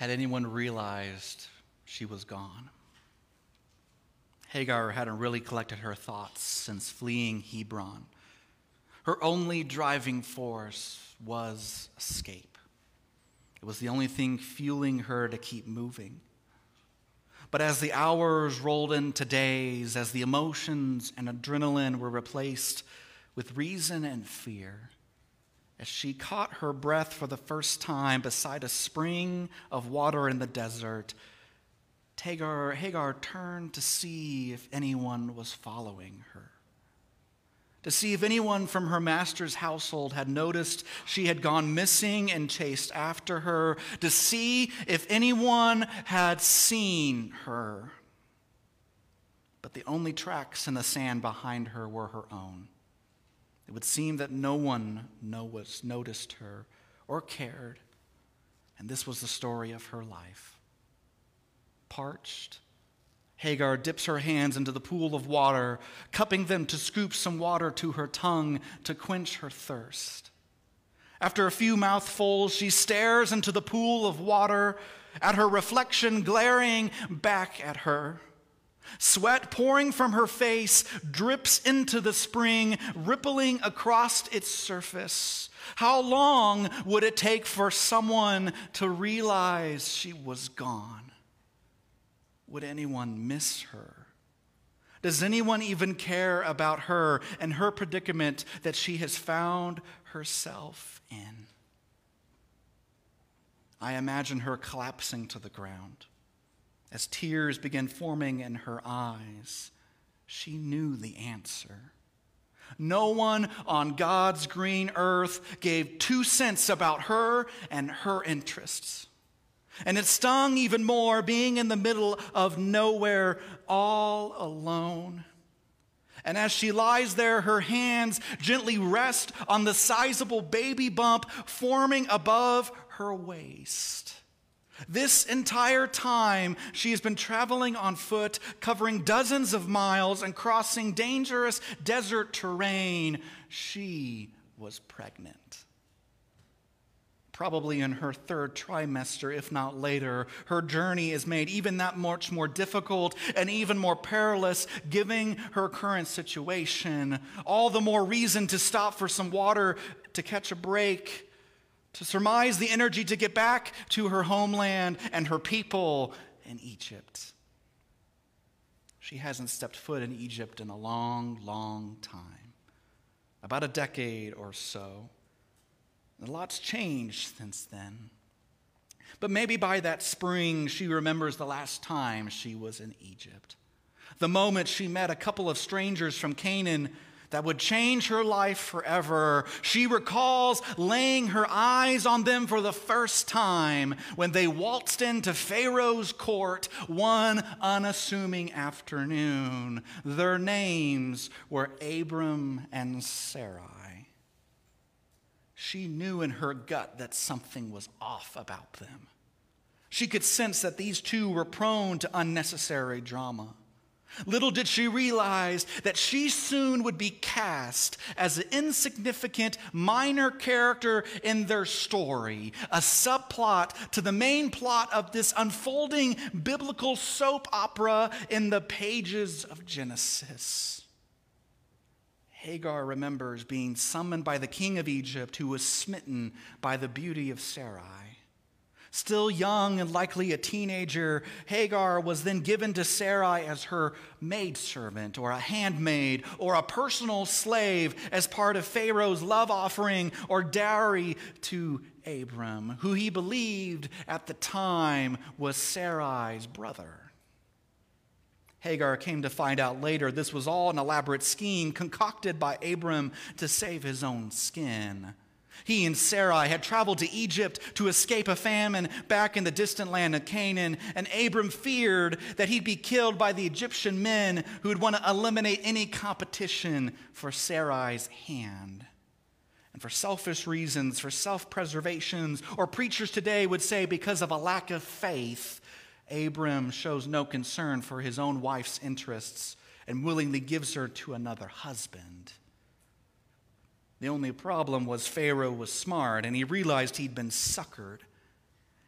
had anyone realized she was gone. Hagar hadn't really collected her thoughts since fleeing Hebron. Her only driving force was escape. It was the only thing fueling her to keep moving. But as the hours rolled into days, as the emotions and adrenaline were replaced with reason and fear, as she caught her breath for the first time beside a spring of water in the desert, Hagar, Hagar turned to see if anyone was following her to see if anyone from her master's household had noticed she had gone missing and chased after her, to see if anyone had seen her. But the only tracks in the sand behind her were her own. It would seem that no one noticed her or cared, and this was the story of her life. Parched, Hagar dips her hands into the pool of water, cupping them to scoop some water to her tongue to quench her thirst. After a few mouthfuls, she stares into the pool of water at her reflection glaring back at her. Sweat pouring from her face drips into the spring, rippling across its surface. How long would it take for someone to realize she was gone? would anyone miss her? Does anyone even care about her and her predicament that she has found herself in? I imagine her collapsing to the ground. As tears began forming in her eyes, she knew the answer. No one on God's green earth gave two cents about her and her interests. And it stung even more being in the middle of nowhere, all alone. And as she lies there, her hands gently rest on the sizable baby bump forming above her waist. This entire time, she has been traveling on foot, covering dozens of miles and crossing dangerous desert terrain. She was pregnant probably in her third trimester, if not later. Her journey is made even that much more difficult and even more perilous, given her current situation. All the more reason to stop for some water, to catch a break, to surmise the energy to get back to her homeland and her people in Egypt. She hasn't stepped foot in Egypt in a long, long time, about a decade or so. A lot's changed since then. But maybe by that spring, she remembers the last time she was in Egypt. The moment she met a couple of strangers from Canaan that would change her life forever. She recalls laying her eyes on them for the first time when they waltzed into Pharaoh's court one unassuming afternoon. Their names were Abram and Sarai. She knew in her gut that something was off about them. She could sense that these two were prone to unnecessary drama. Little did she realize that she soon would be cast as an insignificant minor character in their story, a subplot to the main plot of this unfolding biblical soap opera in the pages of Genesis. Hagar remembers being summoned by the king of Egypt who was smitten by the beauty of Sarai. Still young and likely a teenager, Hagar was then given to Sarai as her maidservant or a handmaid or a personal slave as part of Pharaoh's love offering or dowry to Abram, who he believed at the time was Sarai's brother. Hagar came to find out later this was all an elaborate scheme concocted by Abram to save his own skin. He and Sarai had traveled to Egypt to escape a famine back in the distant land of Canaan, and Abram feared that he'd be killed by the Egyptian men who would want to eliminate any competition for Sarai's hand. And for selfish reasons, for self preservations, or preachers today would say because of a lack of faith, Abram shows no concern for his own wife's interests and willingly gives her to another husband. The only problem was Pharaoh was smart and he realized he'd been suckered.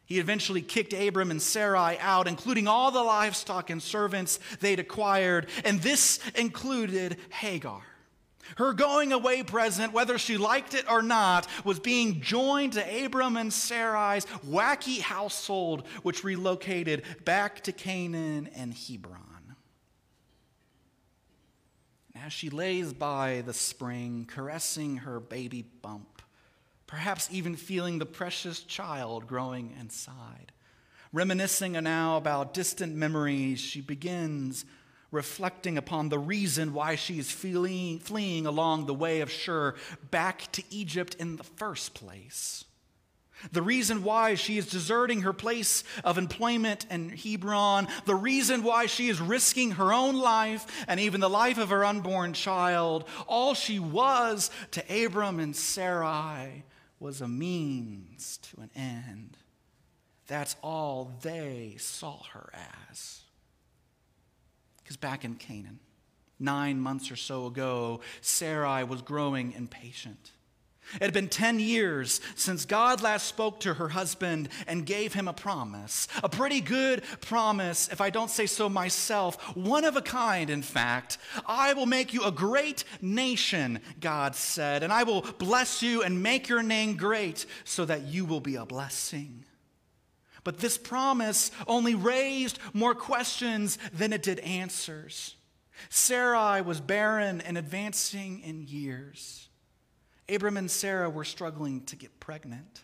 He eventually kicked Abram and Sarai out, including all the livestock and servants they'd acquired, and this included Hagar. Her going away present, whether she liked it or not, was being joined to Abram and Sarai's wacky household, which relocated back to Canaan and Hebron. As she lays by the spring, caressing her baby bump, perhaps even feeling the precious child growing inside. Reminiscing now about distant memories, she begins reflecting upon the reason why she is fleeing, fleeing along the way of Shur back to Egypt in the first place. The reason why she is deserting her place of employment in Hebron, the reason why she is risking her own life and even the life of her unborn child, all she was to Abram and Sarai was a means to an end. That's all they saw her as. Because back in Canaan, nine months or so ago, Sarai was growing impatient. It had been 10 years since God last spoke to her husband and gave him a promise. A pretty good promise, if I don't say so myself. One of a kind, in fact. I will make you a great nation, God said, and I will bless you and make your name great so that you will be a blessing. But this promise only raised more questions than it did answers. Sarai was barren and advancing in years. Abram and Sarah were struggling to get pregnant.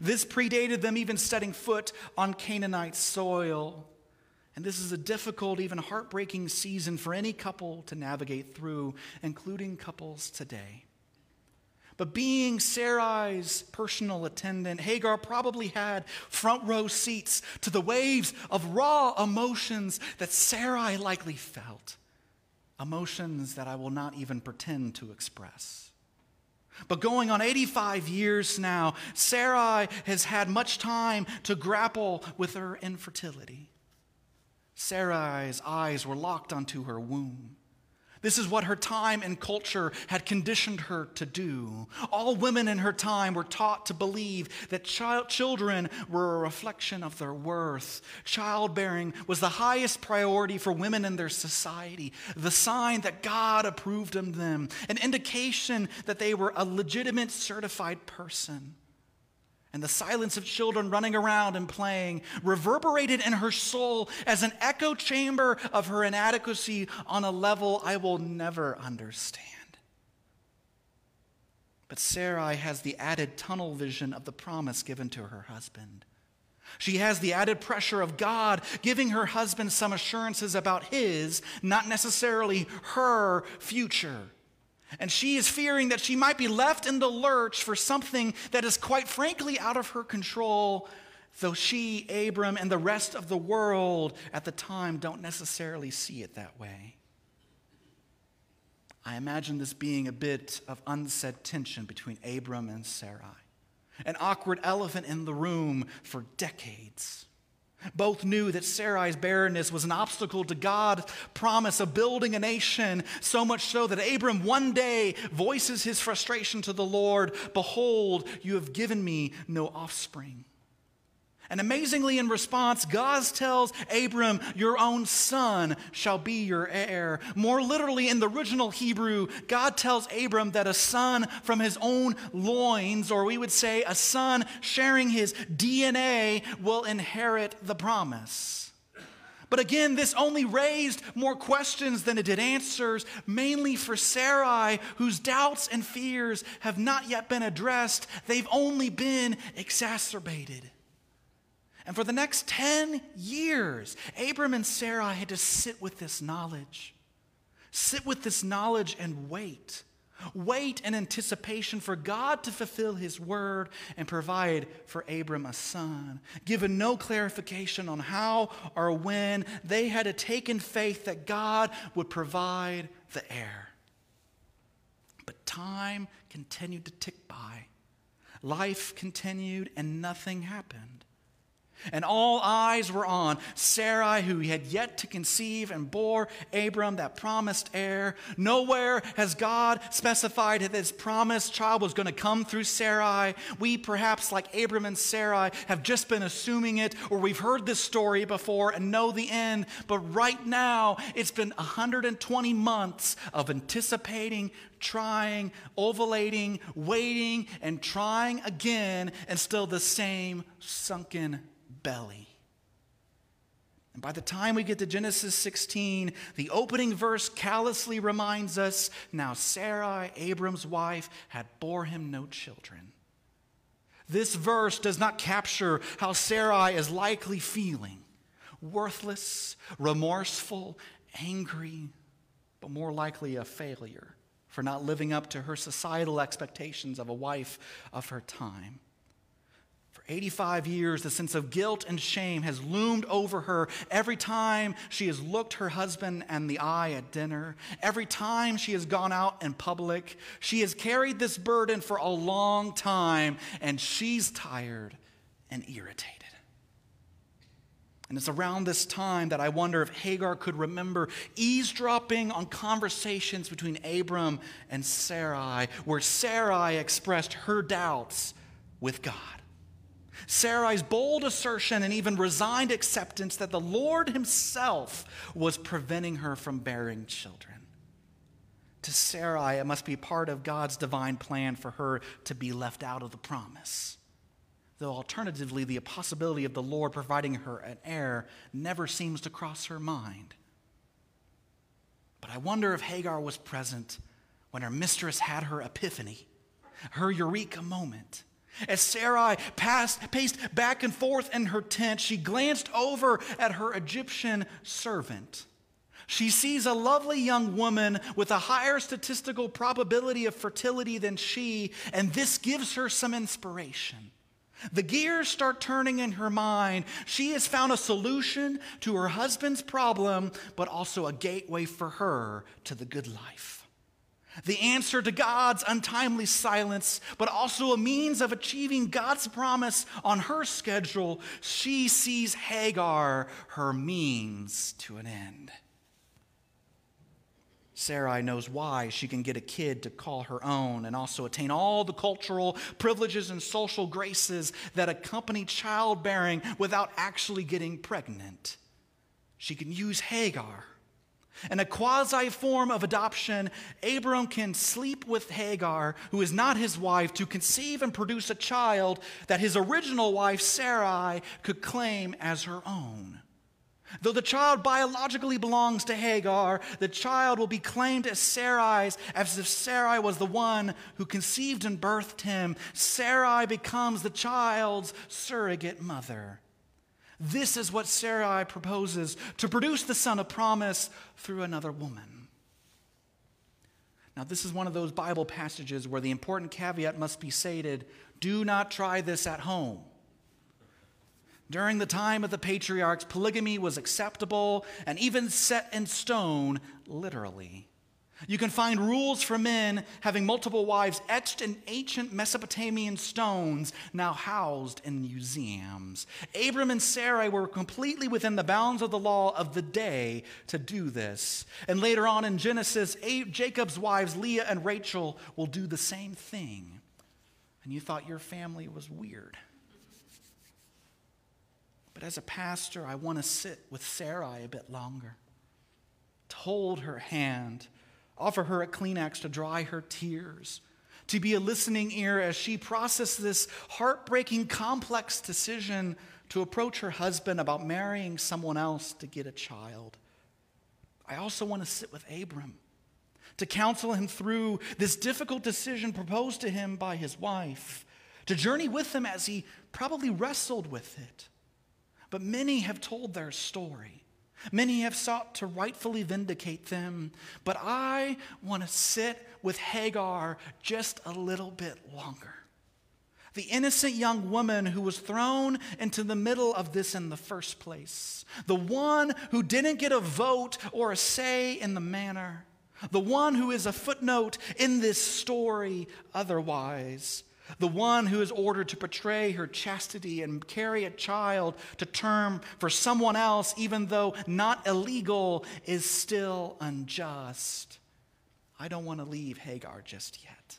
This predated them even setting foot on Canaanite soil. And this is a difficult, even heartbreaking season for any couple to navigate through, including couples today. But being Sarai's personal attendant, Hagar probably had front row seats to the waves of raw emotions that Sarai likely felt. Emotions that I will not even pretend to express. But going on 85 years now, Sarai has had much time to grapple with her infertility. Sarai's eyes were locked onto her womb. This is what her time and culture had conditioned her to do. All women in her time were taught to believe that child, children were a reflection of their worth. Childbearing was the highest priority for women in their society, the sign that God approved of them, an indication that they were a legitimate certified person and the silence of children running around and playing reverberated in her soul as an echo chamber of her inadequacy on a level I will never understand. But Sarai has the added tunnel vision of the promise given to her husband. She has the added pressure of God giving her husband some assurances about his, not necessarily her, future. And she is fearing that she might be left in the lurch for something that is quite frankly out of her control, though she, Abram, and the rest of the world at the time don't necessarily see it that way. I imagine this being a bit of unsaid tension between Abram and Sarai, an awkward elephant in the room for decades. Both knew that Sarai's barrenness was an obstacle to God's promise of building a nation, so much so that Abram one day voices his frustration to the Lord Behold, you have given me no offspring. And amazingly, in response, God tells Abram, Your own son shall be your heir. More literally, in the original Hebrew, God tells Abram that a son from his own loins, or we would say a son sharing his DNA, will inherit the promise. But again, this only raised more questions than it did answers, mainly for Sarai, whose doubts and fears have not yet been addressed. They've only been exacerbated. And for the next 10 years, Abram and Sarah had to sit with this knowledge. Sit with this knowledge and wait. Wait in anticipation for God to fulfill his word and provide for Abram a son. Given no clarification on how or when, they had to take in faith that God would provide the heir. But time continued to tick by. Life continued and nothing happened. And all eyes were on Sarai, who had yet to conceive and bore Abram, that promised heir. Nowhere has God specified that this promised child was going to come through Sarai. We, perhaps like Abram and Sarai, have just been assuming it, or we've heard this story before and know the end. But right now, it's been 120 months of anticipating, trying, ovulating, waiting, and trying again, and still the same sunken belly. And by the time we get to Genesis 16, the opening verse callously reminds us now Sarai, Abram's wife, had bore him no children. This verse does not capture how Sarai is likely feeling worthless, remorseful, angry, but more likely a failure for not living up to her societal expectations of a wife of her time. For 85 years, the sense of guilt and shame has loomed over her every time she has looked her husband in the eye at dinner, every time she has gone out in public. She has carried this burden for a long time, and she's tired and irritated. And it's around this time that I wonder if Hagar could remember eavesdropping on conversations between Abram and Sarai, where Sarai expressed her doubts with God. Sarai's bold assertion and even resigned acceptance that the Lord Himself was preventing her from bearing children. To Sarai, it must be part of God's divine plan for her to be left out of the promise. Though alternatively, the possibility of the Lord providing her an heir never seems to cross her mind. But I wonder if Hagar was present when her mistress had her epiphany, her eureka moment as Sarai passed, paced back and forth in her tent, she glanced over at her Egyptian servant. She sees a lovely young woman with a higher statistical probability of fertility than she, and this gives her some inspiration. The gears start turning in her mind. She has found a solution to her husband's problem, but also a gateway for her to the good life the answer to God's untimely silence, but also a means of achieving God's promise on her schedule, she sees Hagar her means to an end. Sarai knows why she can get a kid to call her own and also attain all the cultural privileges and social graces that accompany childbearing without actually getting pregnant. She can use Hagar in a quasi form of adoption, Abram can sleep with Hagar, who is not his wife, to conceive and produce a child that his original wife, Sarai, could claim as her own. Though the child biologically belongs to Hagar, the child will be claimed as Sarai's as if Sarai was the one who conceived and birthed him. Sarai becomes the child's surrogate mother. This is what Sarai proposes to produce the son of promise through another woman. Now, this is one of those Bible passages where the important caveat must be stated do not try this at home. During the time of the patriarchs, polygamy was acceptable and even set in stone, literally. You can find rules for men having multiple wives etched in ancient Mesopotamian stones, now housed in museums. Abram and Sarai were completely within the bounds of the law of the day to do this. And later on in Genesis, Jacob's wives, Leah and Rachel, will do the same thing. And you thought your family was weird. But as a pastor, I want to sit with Sarai a bit longer, to hold her hand offer her a Kleenex to dry her tears, to be a listening ear as she processes this heartbreaking, complex decision to approach her husband about marrying someone else to get a child. I also want to sit with Abram to counsel him through this difficult decision proposed to him by his wife, to journey with him as he probably wrestled with it. But many have told their story. Many have sought to rightfully vindicate them, but I want to sit with Hagar just a little bit longer. The innocent young woman who was thrown into the middle of this in the first place. The one who didn't get a vote or a say in the manner. The one who is a footnote in this story otherwise. The one who is ordered to betray her chastity and carry a child to term for someone else, even though not illegal, is still unjust. I don't want to leave Hagar just yet.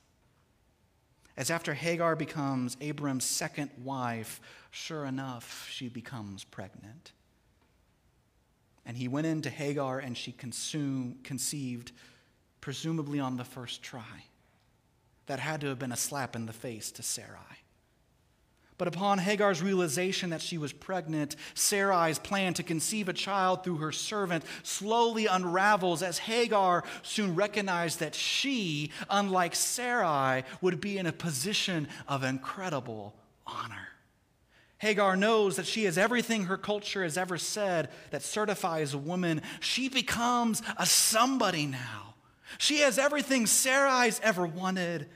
As after Hagar becomes Abram's second wife, sure enough, she becomes pregnant. And he went into Hagar and she consumed, conceived, presumably on the first try. That had to have been a slap in the face to Sarai. But upon Hagar's realization that she was pregnant, Sarai's plan to conceive a child through her servant slowly unravels as Hagar soon recognized that she, unlike Sarai, would be in a position of incredible honor. Hagar knows that she has everything her culture has ever said that certifies a woman. She becomes a somebody now. She has everything Sarai's ever wanted.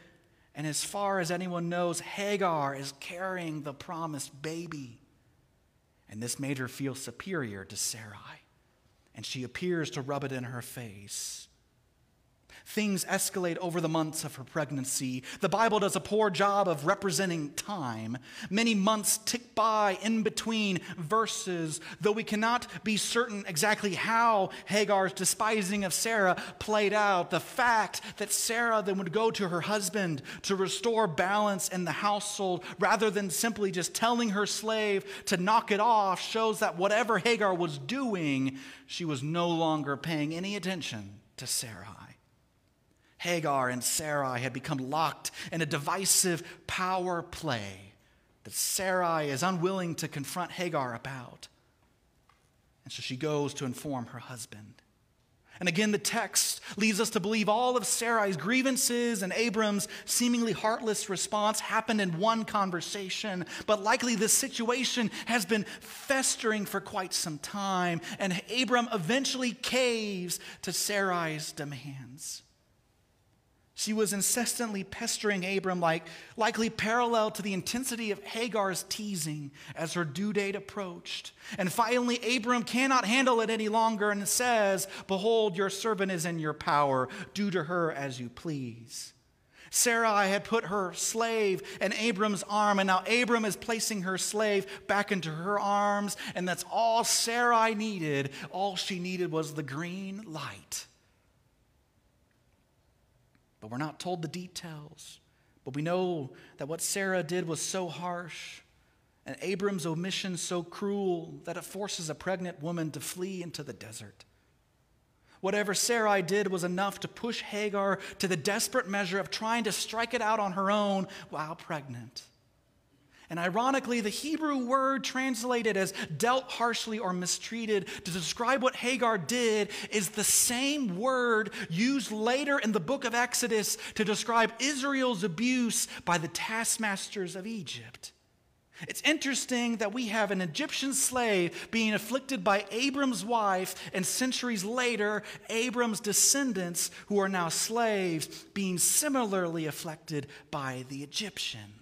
And as far as anyone knows, Hagar is carrying the promised baby. And this made her feel superior to Sarai. And she appears to rub it in her face. Things escalate over the months of her pregnancy. The Bible does a poor job of representing time. Many months tick by in between verses, though we cannot be certain exactly how Hagar's despising of Sarah played out. The fact that Sarah then would go to her husband to restore balance in the household rather than simply just telling her slave to knock it off shows that whatever Hagar was doing, she was no longer paying any attention to Sarah. Hagar and Sarai had become locked in a divisive power play that Sarai is unwilling to confront Hagar about. And so she goes to inform her husband. And again, the text leads us to believe all of Sarai's grievances and Abram's seemingly heartless response happened in one conversation. But likely this situation has been festering for quite some time, and Abram eventually caves to Sarai's demands. She was incessantly pestering Abram, like, likely parallel to the intensity of Hagar's teasing as her due date approached. And finally, Abram cannot handle it any longer and says, Behold, your servant is in your power. Do to her as you please. Sarai had put her slave in Abram's arm, and now Abram is placing her slave back into her arms, and that's all Sarai needed. All she needed was the green light. But we're not told the details. But we know that what Sarah did was so harsh and Abram's omission so cruel that it forces a pregnant woman to flee into the desert. Whatever Sarai did was enough to push Hagar to the desperate measure of trying to strike it out on her own while pregnant. And ironically, the Hebrew word translated as dealt harshly or mistreated to describe what Hagar did is the same word used later in the book of Exodus to describe Israel's abuse by the taskmasters of Egypt. It's interesting that we have an Egyptian slave being afflicted by Abram's wife, and centuries later, Abram's descendants, who are now slaves, being similarly afflicted by the Egyptians.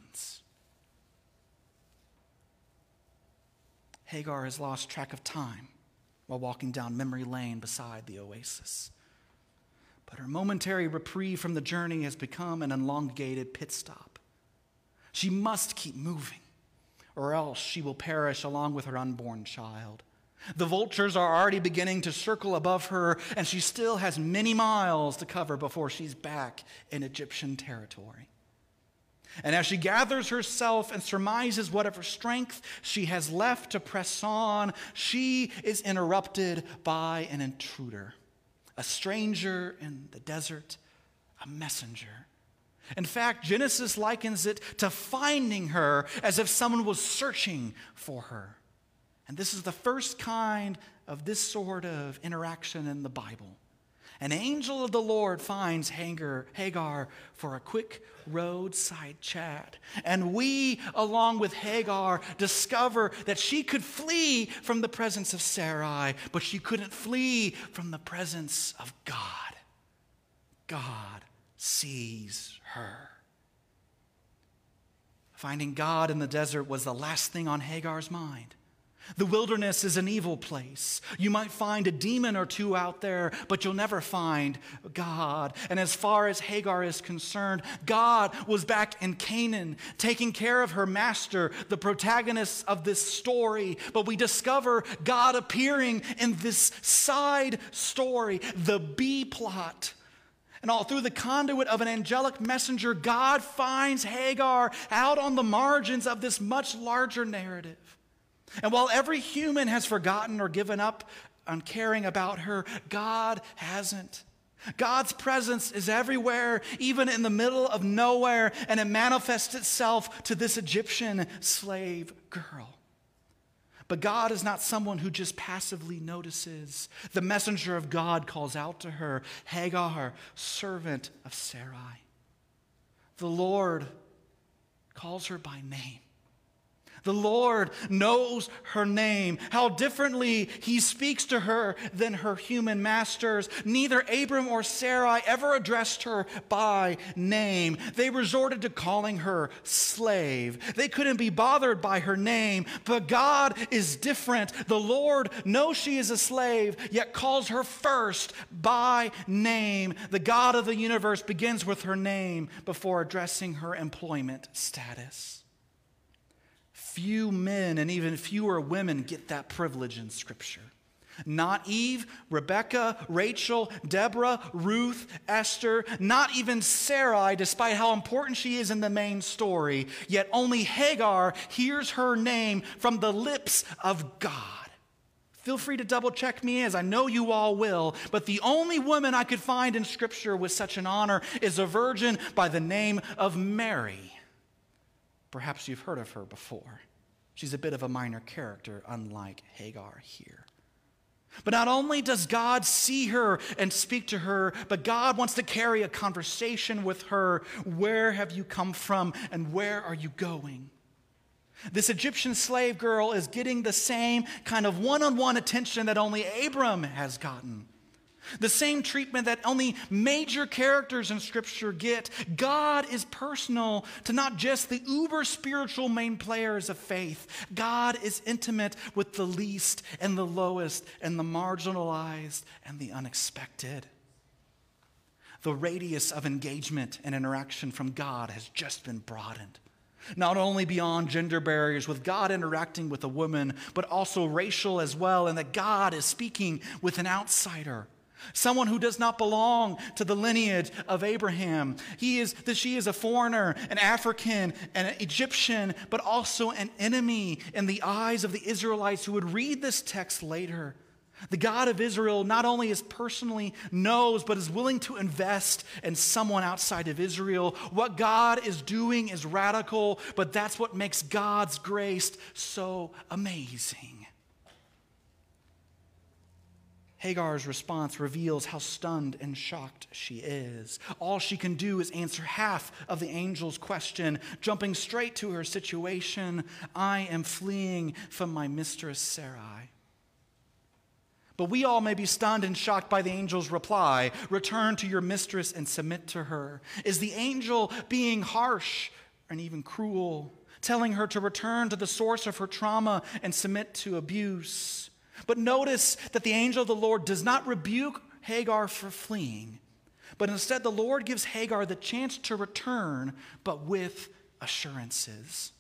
Hagar has lost track of time while walking down memory lane beside the oasis. But her momentary reprieve from the journey has become an elongated pit stop. She must keep moving, or else she will perish along with her unborn child. The vultures are already beginning to circle above her, and she still has many miles to cover before she's back in Egyptian territory. And as she gathers herself and surmises whatever strength she has left to press on, she is interrupted by an intruder, a stranger in the desert, a messenger. In fact, Genesis likens it to finding her as if someone was searching for her. And this is the first kind of this sort of interaction in the Bible. An angel of the Lord finds Hagar for a quick roadside chat. And we, along with Hagar, discover that she could flee from the presence of Sarai, but she couldn't flee from the presence of God. God sees her. Finding God in the desert was the last thing on Hagar's mind. The wilderness is an evil place. You might find a demon or two out there, but you'll never find God. And as far as Hagar is concerned, God was back in Canaan, taking care of her master, the protagonist of this story. But we discover God appearing in this side story, the B plot. And all through the conduit of an angelic messenger, God finds Hagar out on the margins of this much larger narrative. And while every human has forgotten or given up on caring about her, God hasn't. God's presence is everywhere, even in the middle of nowhere, and it manifests itself to this Egyptian slave girl. But God is not someone who just passively notices. The messenger of God calls out to her Hagar, servant of Sarai. The Lord calls her by name. The Lord knows her name, how differently he speaks to her than her human masters. Neither Abram or Sarai ever addressed her by name. They resorted to calling her slave. They couldn't be bothered by her name, but God is different. The Lord knows she is a slave, yet calls her first by name. The God of the universe begins with her name before addressing her employment status. Few men and even fewer women get that privilege in Scripture. Not Eve, Rebecca, Rachel, Deborah, Ruth, Esther, not even Sarai, despite how important she is in the main story. Yet only Hagar hears her name from the lips of God. Feel free to double check me as I know you all will, but the only woman I could find in Scripture with such an honor is a virgin by the name of Mary. Perhaps you've heard of her before. She's a bit of a minor character, unlike Hagar here. But not only does God see her and speak to her, but God wants to carry a conversation with her. Where have you come from and where are you going? This Egyptian slave girl is getting the same kind of one on one attention that only Abram has gotten. The same treatment that only major characters in Scripture get. God is personal to not just the uber spiritual main players of faith. God is intimate with the least and the lowest and the marginalized and the unexpected. The radius of engagement and interaction from God has just been broadened. Not only beyond gender barriers, with God interacting with a woman, but also racial as well, and that God is speaking with an outsider someone who does not belong to the lineage of Abraham. He is that she is a foreigner, an African, an Egyptian, but also an enemy in the eyes of the Israelites who would read this text later. The God of Israel not only is personally knows, but is willing to invest in someone outside of Israel. What God is doing is radical, but that's what makes God's grace so amazing. Hagar's response reveals how stunned and shocked she is. All she can do is answer half of the angel's question, jumping straight to her situation I am fleeing from my mistress Sarai. But we all may be stunned and shocked by the angel's reply Return to your mistress and submit to her. Is the angel being harsh and even cruel, telling her to return to the source of her trauma and submit to abuse? But notice that the angel of the Lord does not rebuke Hagar for fleeing, but instead the Lord gives Hagar the chance to return, but with assurances.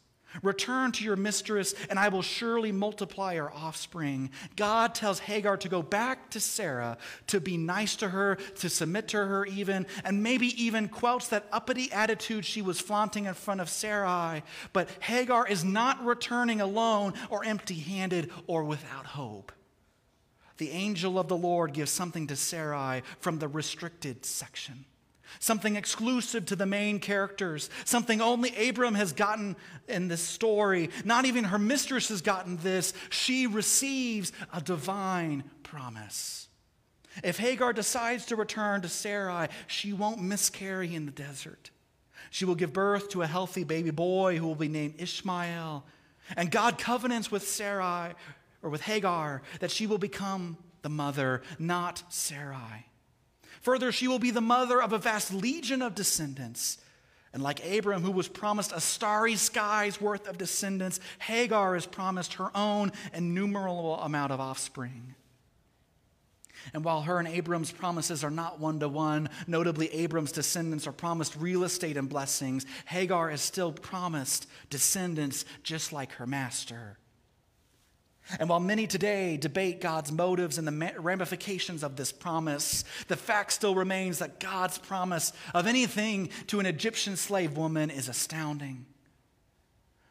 Return to your mistress, and I will surely multiply her offspring. God tells Hagar to go back to Sarah, to be nice to her, to submit to her, even, and maybe even quelch that uppity attitude she was flaunting in front of Sarai. But Hagar is not returning alone or empty handed or without hope. The angel of the Lord gives something to Sarai from the restricted section something exclusive to the main characters, something only Abram has gotten in this story. Not even her mistress has gotten this. She receives a divine promise. If Hagar decides to return to Sarai, she won't miscarry in the desert. She will give birth to a healthy baby boy who will be named Ishmael. And God covenants with Sarai or with Hagar that she will become the mother, not Sarai. Further, she will be the mother of a vast legion of descendants. And like Abram, who was promised a starry sky's worth of descendants, Hagar is promised her own innumerable amount of offspring. And while her and Abram's promises are not one to one, notably Abram's descendants are promised real estate and blessings, Hagar is still promised descendants just like her master. And while many today debate God's motives and the ramifications of this promise, the fact still remains that God's promise of anything to an Egyptian slave woman is astounding.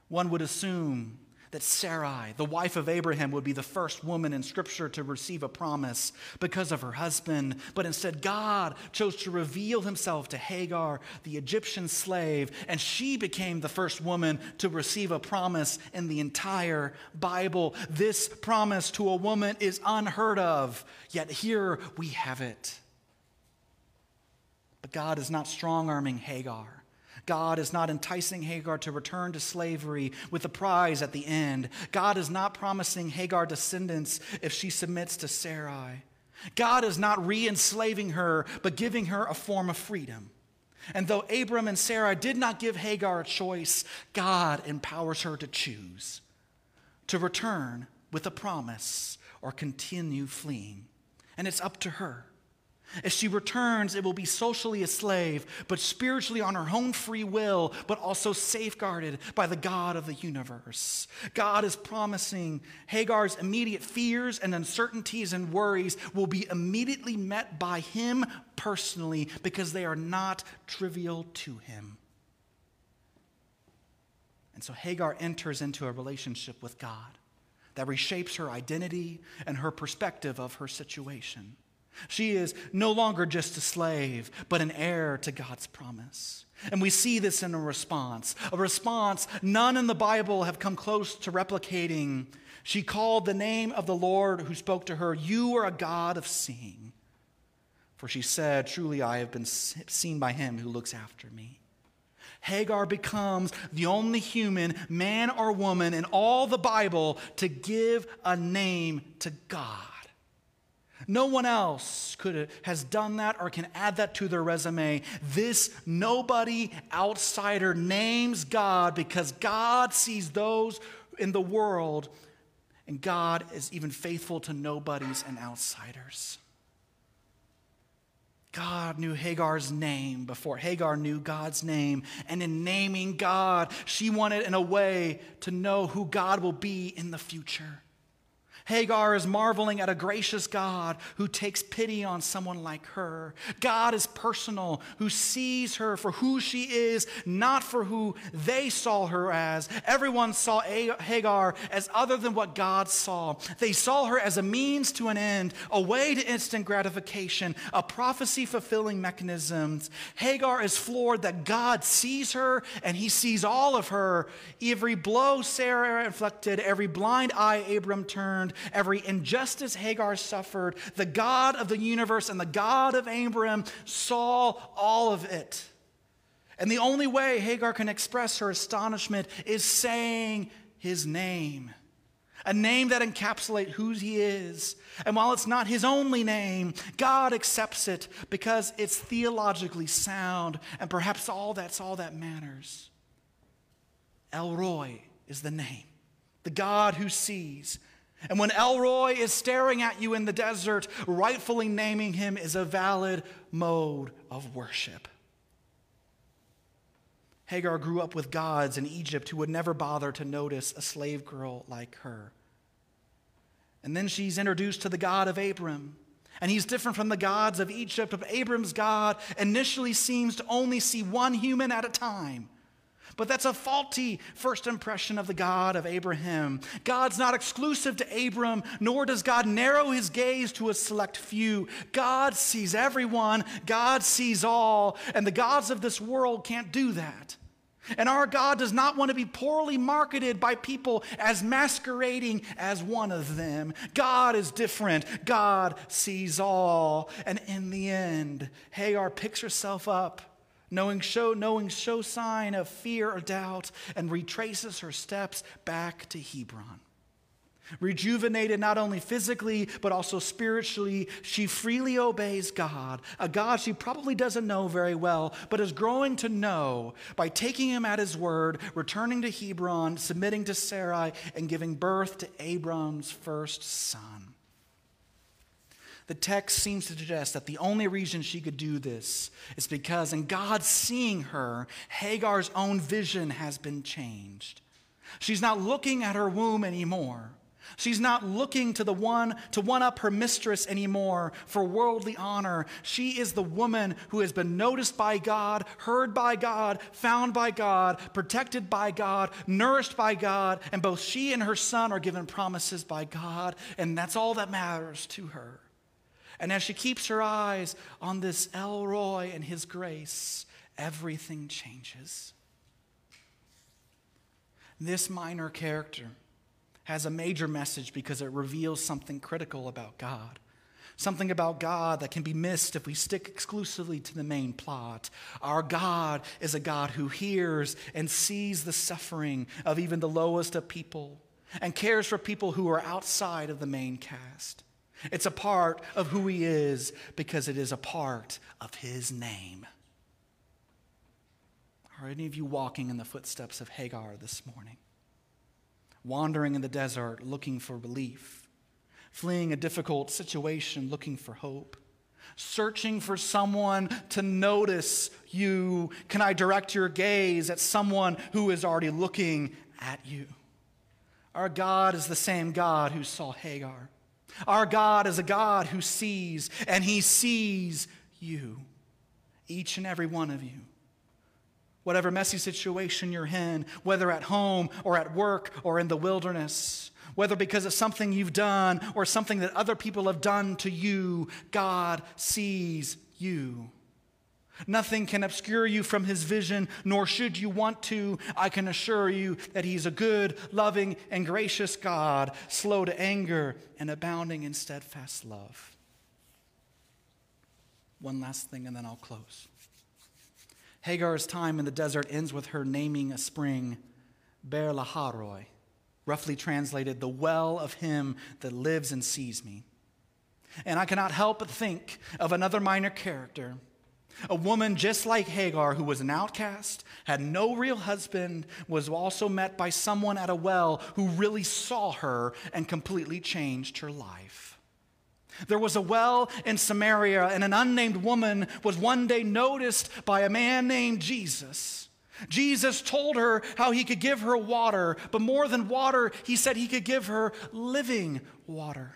One would assume that Sarai, the wife of Abraham, would be the first woman in Scripture to receive a promise because of her husband. But instead, God chose to reveal himself to Hagar, the Egyptian slave, and she became the first woman to receive a promise in the entire Bible. This promise to a woman is unheard of, yet here we have it. But God is not strong arming Hagar. God is not enticing Hagar to return to slavery with a prize at the end. God is not promising Hagar descendants if she submits to Sarai. God is not re enslaving her, but giving her a form of freedom. And though Abram and Sarah did not give Hagar a choice, God empowers her to choose to return with a promise or continue fleeing. And it's up to her. As she returns, it will be socially a slave, but spiritually on her own free will, but also safeguarded by the God of the universe. God is promising Hagar's immediate fears and uncertainties and worries will be immediately met by him personally because they are not trivial to him. And so Hagar enters into a relationship with God that reshapes her identity and her perspective of her situation. She is no longer just a slave, but an heir to God's promise. And we see this in a response, a response none in the Bible have come close to replicating. She called the name of the Lord who spoke to her, You are a God of seeing. For she said, Truly I have been seen by him who looks after me. Hagar becomes the only human, man or woman, in all the Bible to give a name to God. No one else could has done that or can add that to their resume. This nobody outsider names God because God sees those in the world and God is even faithful to nobodies and outsiders. God knew Hagar's name before Hagar knew God's name. And in naming God, she wanted, in a way, to know who God will be in the future. Hagar is marveling at a gracious God who takes pity on someone like her. God is personal, who sees her for who she is, not for who they saw her as. Everyone saw Hagar as other than what God saw. They saw her as a means to an end, a way to instant gratification, a prophecy fulfilling mechanisms. Hagar is floored that God sees her and he sees all of her. Every blow Sarah inflicted, every blind eye Abram turned, every injustice Hagar suffered, the God of the universe and the God of Abraham saw all of it. And the only way Hagar can express her astonishment is saying his name. A name that encapsulates who he is. And while it's not his only name, God accepts it because it's theologically sound, and perhaps all that's all that matters. El Roi is the name, the God who sees, and when El Roi is staring at you in the desert, rightfully naming him is a valid mode of worship. Hagar grew up with gods in Egypt who would never bother to notice a slave girl like her. And then she's introduced to the God of Abram. And he's different from the gods of Egypt. But Abram's God initially seems to only see one human at a time. But that's a faulty first impression of the God of Abraham. God's not exclusive to Abram, nor does God narrow his gaze to a select few. God sees everyone, God sees all, and the gods of this world can't do that. And our God does not want to be poorly marketed by people as masquerading as one of them. God is different. God sees all. And in the end, Hagar picks herself up knowing show, knowing show sign of fear or doubt, and retraces her steps back to Hebron. Rejuvenated not only physically, but also spiritually, she freely obeys God, a God she probably doesn't know very well, but is growing to know by taking him at his word, returning to Hebron, submitting to Sarai, and giving birth to Abram's first son. The text seems to suggest that the only reason she could do this is because, in God seeing her, Hagar's own vision has been changed. She's not looking at her womb anymore. She's not looking to the one to one up her mistress anymore for worldly honor. She is the woman who has been noticed by God, heard by God, found by God, protected by God, nourished by God, and both she and her son are given promises by God, and that's all that matters to her. And as she keeps her eyes on this El Roi and his grace, everything changes. This minor character has a major message because it reveals something critical about God. Something about God that can be missed if we stick exclusively to the main plot. Our God is a God who hears and sees the suffering of even the lowest of people and cares for people who are outside of the main cast. It's a part of who He is because it is a part of His name. Are any of you walking in the footsteps of Hagar this morning? wandering in the desert looking for relief, fleeing a difficult situation looking for hope, searching for someone to notice you. Can I direct your gaze at someone who is already looking at you? Our God is the same God who saw Hagar. Our God is a God who sees, and He sees you, each and every one of you whatever messy situation you're in, whether at home or at work or in the wilderness, whether because of something you've done or something that other people have done to you, God sees you. Nothing can obscure you from his vision, nor should you want to. I can assure you that he's a good, loving, and gracious God, slow to anger and abounding in steadfast love. One last thing, and then I'll close. Hagar's time in the desert ends with her naming a spring Beer Lahai Roi, roughly translated, the well of him that lives and sees me. And I cannot help but think of another minor character, a woman just like Hagar, who was an outcast, had no real husband, was also met by someone at a well who really saw her and completely changed her life. There was a well in Samaria, and an unnamed woman was one day noticed by a man named Jesus. Jesus told her how he could give her water, but more than water, he said he could give her living water.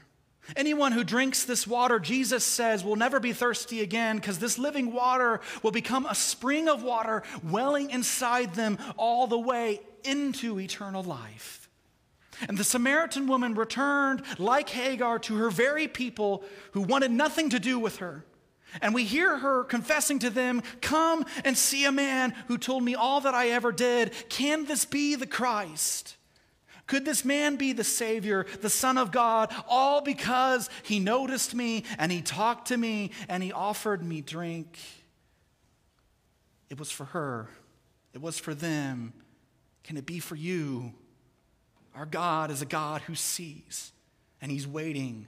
Anyone who drinks this water, Jesus says, will never be thirsty again because this living water will become a spring of water welling inside them all the way into eternal life. And the Samaritan woman returned, like Hagar, to her very people who wanted nothing to do with her. And we hear her confessing to them, Come and see a man who told me all that I ever did. Can this be the Christ? Could this man be the Savior, the Son of God, all because he noticed me and he talked to me and he offered me drink? It was for her, it was for them. Can it be for you? Our God is a God who sees, and He's waiting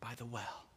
by the well.